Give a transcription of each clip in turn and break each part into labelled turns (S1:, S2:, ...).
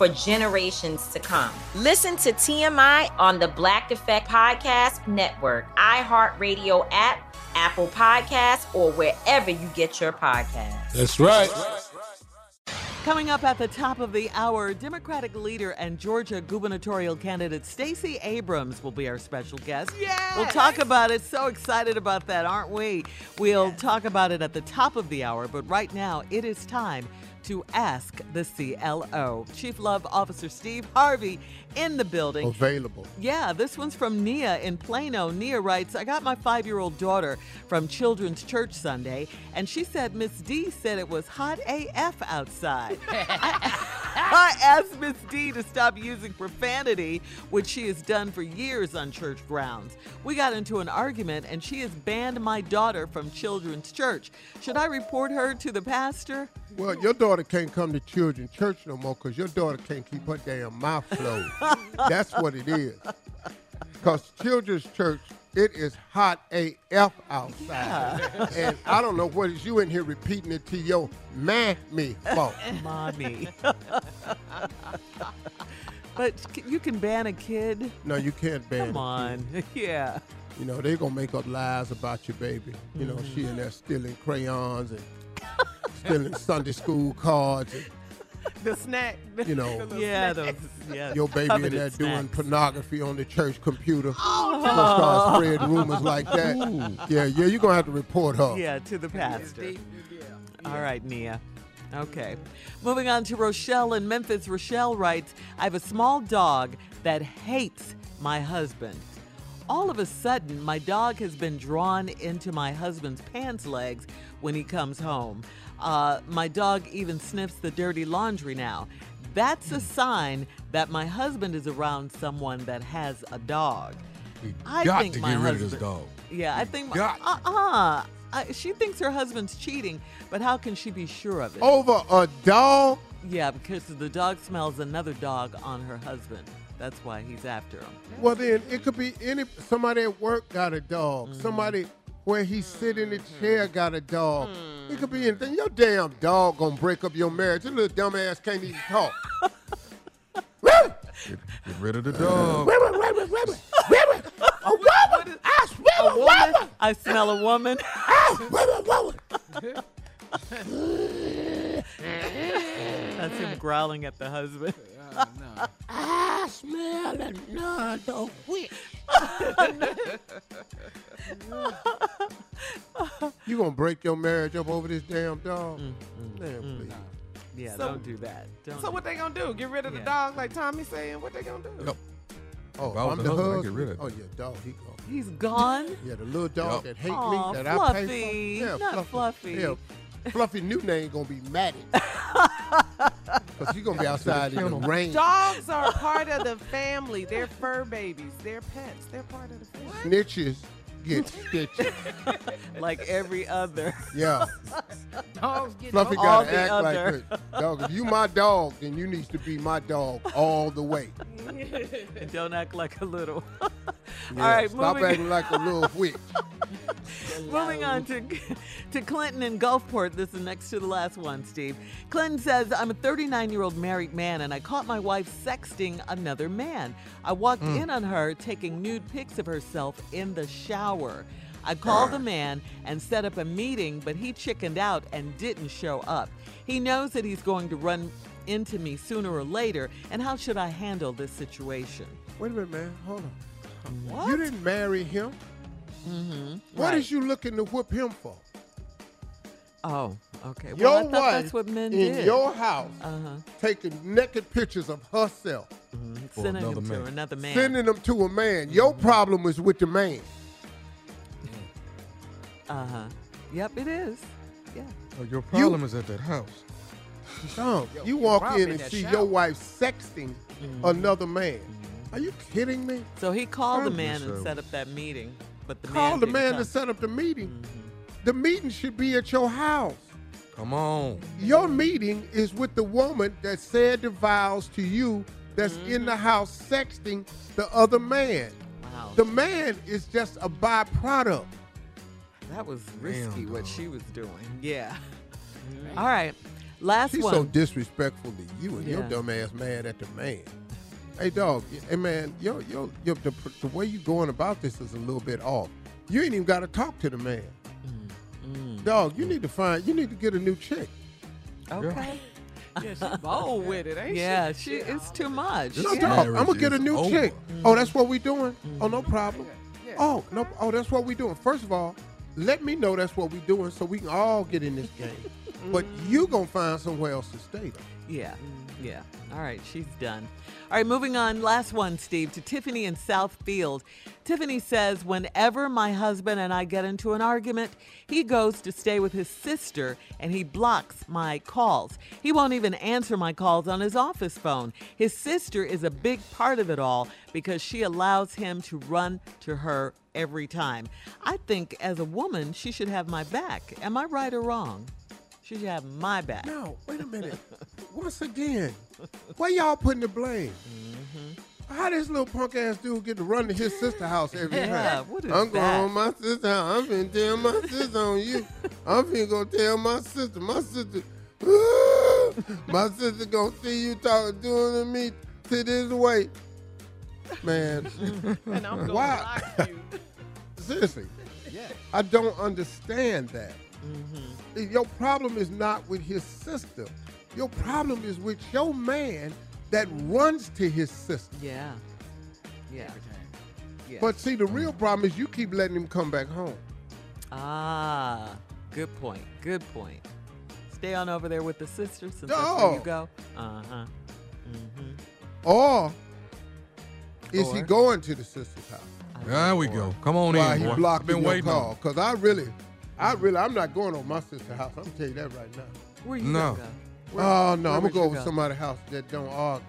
S1: for generations to come. Listen to TMI on the Black Effect Podcast Network, iHeartRadio app, Apple Podcasts, or wherever you get your podcasts.
S2: That's right.
S3: Coming up at the top of the hour, Democratic leader and Georgia gubernatorial candidate Stacey Abrams will be our special guest.
S4: Yeah.
S3: We'll talk about it. So excited about that, aren't we? We'll talk about it at the top of the hour, but right now it is time to ask the CLO. Chief Love Officer Steve Harvey in the building.
S4: Available.
S3: Yeah, this one's from Nia in Plano. Nia writes, I got my five year old daughter from Children's Church Sunday, and she said Miss D said it was hot AF outside. I, I asked Miss D to stop using profanity, which she has done for years on church grounds. We got into an argument, and she has banned my daughter from Children's Church. Should I report her to the pastor?
S4: Well, your daughter can't come to children's church no more because your daughter can't keep her damn mouth closed. That's what it is. Because children's church, it is hot AF outside.
S3: Yeah.
S4: and I don't know what is you in here repeating it to your mammy for.
S3: Mommy. but you can ban a kid.
S4: No, you can't ban
S3: Come on. Yeah.
S4: You know, they're going to make up lies about your baby. You know, mm-hmm. she in there stealing crayons and stealing Sunday school cards. And,
S3: The snack.
S4: You know.
S3: yeah, those, yeah.
S4: your baby in
S3: coveted
S4: there doing pornography on the church computer.
S3: Oh,
S4: Gonna start spreading rumors like that. Yeah, yeah, you're gonna have to report her.
S3: Yeah, to the pastor. Yeah. All right, Nia. Okay. Moving on to Rochelle in Memphis. Rochelle writes I have a small dog that hates my husband. All of a sudden, my dog has been drawn into my husband's pants legs when he comes home. Uh, my dog even sniffs the dirty laundry now. That's a sign that my husband is around someone that has a dog. I
S5: got
S3: think
S5: to
S3: my
S5: get rid of this dog.
S3: Yeah, I think.
S5: Got-
S3: Uh uh She thinks her husband's cheating, but how can she be sure of it?
S4: Over a dog?
S3: Yeah, because the dog smells another dog on her husband. That's why he's after him.
S4: Well, then it could be any somebody at work got a dog.
S3: Mm-hmm.
S4: Somebody where he sit in the chair got a dog. It could be anything. Your damn dog gonna break up your marriage. Your little dumbass can't even talk.
S5: Get, get rid of the dog.
S4: Rabbit, rabbit, rabbit, rabbit. A rabbit. I smell
S3: a woman. I smell a woman. That's him growling at the husband.
S4: I smell another witch. you gonna break your marriage up over this damn dog?
S3: Mm,
S4: Man, please.
S3: Yeah,
S5: So-
S3: don't do that. Don't.
S5: So what they gonna do? Get rid of the dog like Tommy saying? What they gonna do?
S6: Yep.
S4: Oh,
S6: If I was
S4: I'm
S6: the
S4: the
S6: husband,
S4: husband.
S6: get rid of
S4: oh
S6: it.
S4: yeah, dog. He gone.
S3: He's gone.
S4: Yeah, the little dog
S6: Yup.
S4: that hate
S3: Aw,
S4: me that I pay
S3: Fluffy,
S4: for. Yeah,
S3: not Fluffy.
S4: Yeah, Fluffy new name gonna be Maddie. Cause you gonna be outside in the rain.
S5: Dogs are part of the family. They're fur babies. They're pets. They're part of the family.
S4: Snitches get stitches.
S3: like every other.
S4: Yeah.
S5: Dogs get
S4: Fluffy
S3: All
S4: gotta
S3: the
S4: act
S3: other.
S4: like that. Dog, if you my dog, then you needs to be my dog all the way.
S3: And don't act like a little.
S4: Yeah,
S3: All right,
S4: stop
S3: moving,
S4: acting like a little witch.
S3: Moving on to to Clinton in Gulfport. This is next to the last one, Steve. Clinton says, "I'm a 39 year old married man, and I caught my wife sexting another man. I walked
S4: Hmm.
S3: in on her taking nude pics of herself in the shower." I called the man and set up a meeting, but he chickened out and didn't show up. He knows that he's going to run into me sooner or later, and how should I handle this situation?
S4: Wait a minute, man. Hold on.
S3: What?
S4: You didn't marry him.
S3: Mm-hmm.
S4: What is you looking to whip him for?
S3: Oh, okay. Well,
S4: Your
S3: I
S4: wife
S3: that's what men
S4: in
S3: did.
S4: your house
S3: uh-huh.
S4: taking naked pictures of herself,
S6: For
S3: Sending
S6: another
S3: him
S6: man.
S3: to another man.
S4: sending them to a man. Your problem is with the man.
S3: Uh huh. Yep, it is. Yeah.
S6: Oh, your problem is at that house.
S4: Dog,
S5: Yo,
S4: you walk in
S5: in
S4: and see
S5: shower.
S4: your wife sexting another man. Are you kidding me?
S3: So he called the man and set up that meeting, but the
S4: Call
S3: man
S4: the man
S3: come.
S4: to set up the meeting. Mm-hmm. The meeting should be at your house.
S6: Come on.
S4: Your meeting is with the woman that said the vows to you that's in the mm-hmm. house sexting the other man.
S3: Wow,
S4: The man is just a byproduct.
S3: that was risky
S6: Damn,
S3: what she was doing. Yeah. All right. Last
S4: She's
S3: one.
S4: so disrespectful to you and your
S3: Yeah.
S4: dumb ass mad at the man. Hey dog, hey man, yo, yo, yo the, the way you going about this is a little bit off. You ain't even got to talk to the man.
S3: Mm,
S4: Dog, you need to find, you need to get a new chick.
S3: okay.
S5: Yeah, she bold with it, ain't
S3: Yeah,
S5: she?
S3: Yeah, she it's too much.
S4: No,
S6: This
S4: dog, I'm gonna get a new
S6: over.
S4: chick. Mm-hmm. Oh, that's what we doing? Oh, no mm-hmm. problem.
S5: Yeah.
S4: Oh, no, oh, that's what we doing. First of all, let me know that's what we doing so we can all get in this game. but you gonna find somewhere else to stay. Though.
S3: Yeah, yeah. All right, she's done. All right, moving on. Last one, Steve, to Tiffany in Southfield. Tiffany says, Whenever my husband and I get into an argument, he goes to stay with his sister and he blocks my calls. He won't even answer my calls on his office phone. His sister is a big part of it all because she allows him to run to her every time. I think as a woman, she should have my back. Am I right or wrong? She should have my back.
S4: No, wait a minute. Once again, where y'all putting the blame?
S3: Mm-hmm.
S4: How this little punk ass dude get to run to his sister house every
S3: Yeah,
S4: time?
S3: what is
S4: I'm
S3: that?
S4: going to my sister house. I'm finna tell my sister on you. I'm finna go tell my sister. My sister, my sister gonna see you talking, doing to me to this way. Man,
S5: And I'm gonna
S4: Why?
S5: block you.
S4: seriously, I don't understand that.
S3: Mm-hmm.
S4: Your problem is not with his sister. Your problem is with your man that runs to his sister.
S3: Yeah. Yeah. yeah.
S4: But see, the real problem is you keep letting him come back home.
S3: ah, good point. Good point. Stay on over there with the sister since that's where you go. Uh huh. Mm-hmm.
S4: Or is he going to the sister's house
S6: There we go. Come on
S4: while
S6: in,
S4: he
S6: boy.
S4: blocking
S6: Been
S4: your
S6: waiting
S4: call? Because I really, I really, I'm not going on my sister's house. I'm gonna tell you that right now.
S3: Where you
S6: No.
S3: gonna go? Where-
S4: Oh no,
S3: where
S4: I'm gonna go
S3: you
S4: over somebody's house that don't argue.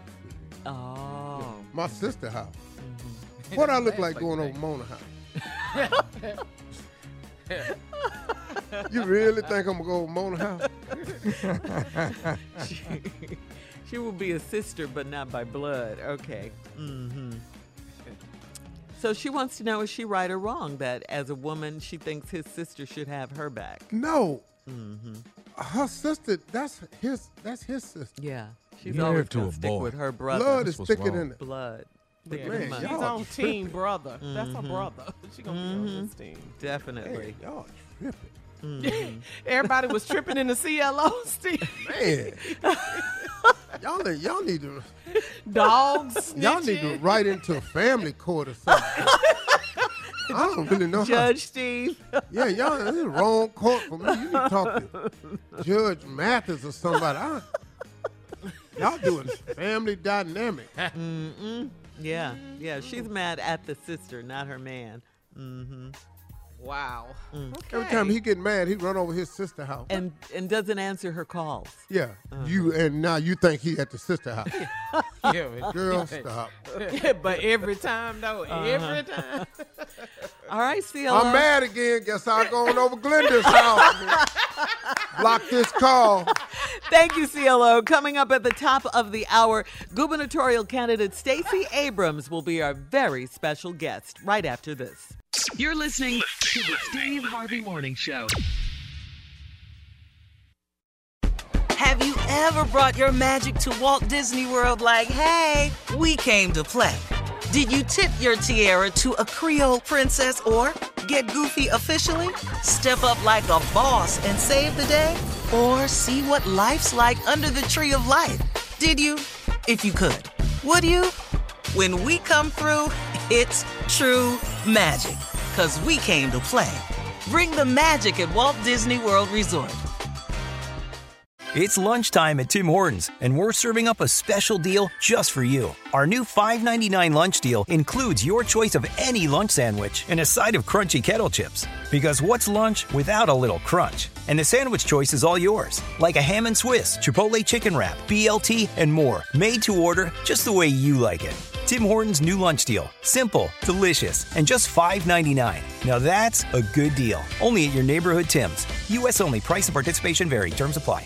S3: Oh.
S4: My sister's house.
S3: Mm-hmm.
S4: What I look like going over Mona house? you really think I'm gonna go over Mona house?
S3: she, she will be a sister, but not by blood. Okay. Mm-hmm. So she wants to know is she right or wrong that as a woman she thinks his sister should have her back?
S4: No,
S3: Mm-hmm.
S4: her sister. That's his. That's his sister.
S3: Yeah. She's
S6: Married
S3: always
S6: to
S3: gonna
S6: a
S3: stick
S6: boy.
S3: with her brother.
S4: Blood is thicker
S6: wrong.
S4: than it.
S3: Blood. Think
S5: Yeah,
S4: Man,
S5: she's
S4: y'all
S5: on
S4: tripping.
S5: team brother. That's
S3: Mm-hmm.
S5: her brother. She gonna be on this team.
S3: Definitely.
S4: Man, y'all tripping.
S5: Everybody was tripping in the CLO, Steve.
S4: Man, y'all, y'all need to
S5: Dogs.
S4: y'all need to write into a family court or something. I don't really know. how-
S3: Judge Steve.
S4: Yeah, y'all this is the wrong court for me. You need to talk to Judge Mathis or somebody. I, y'all doing family dynamic.
S3: Yeah, yeah. She's mad at the sister, not her man. Mm-hmm.
S5: Wow.
S4: Every time he get mad, he run over his sister house.
S3: And and doesn't answer her calls.
S4: yeah, you and now you think he at the sister house.
S5: Yeah, but-
S4: Girl, stop.
S5: but every time though,
S3: Uh-huh.
S5: every time.
S3: All right, CLO.
S4: I'm mad again. Guess I'll go on over Glenda's house. Block this call.
S3: Thank you, CLO. Coming up at the top of the hour, gubernatorial candidate Stacey Abrams will be our very special guest right after this.
S7: You're listening to the Steve Harvey Morning Show.
S8: Have you ever brought your magic to Walt Disney World like, hey, we came to play? Did you tip your tiara to a Creole princess or get goofy officially? Step up like a boss and save the day? Or see what life's like under the tree of life? Did you? If you could. Would you? When we come through, it's true magic. Cause we came to play. Bring the magic at Walt Disney World Resort.
S9: It's lunchtime at Tim Hortons, and we're serving up a special deal just for you. Our new $5.99 lunch deal includes your choice of any lunch sandwich and a side of crunchy kettle chips. Because what's lunch without a little crunch? And the sandwich choice is all yours, like a ham and Swiss, Chipotle chicken wrap, BLT, and more, made to order just the way you like it. Tim Hortons' new lunch deal. Simple, delicious, and just $5.99. Now that's a good deal. Only at your neighborhood Tim's. U.S. only. Price and participation vary. Terms apply.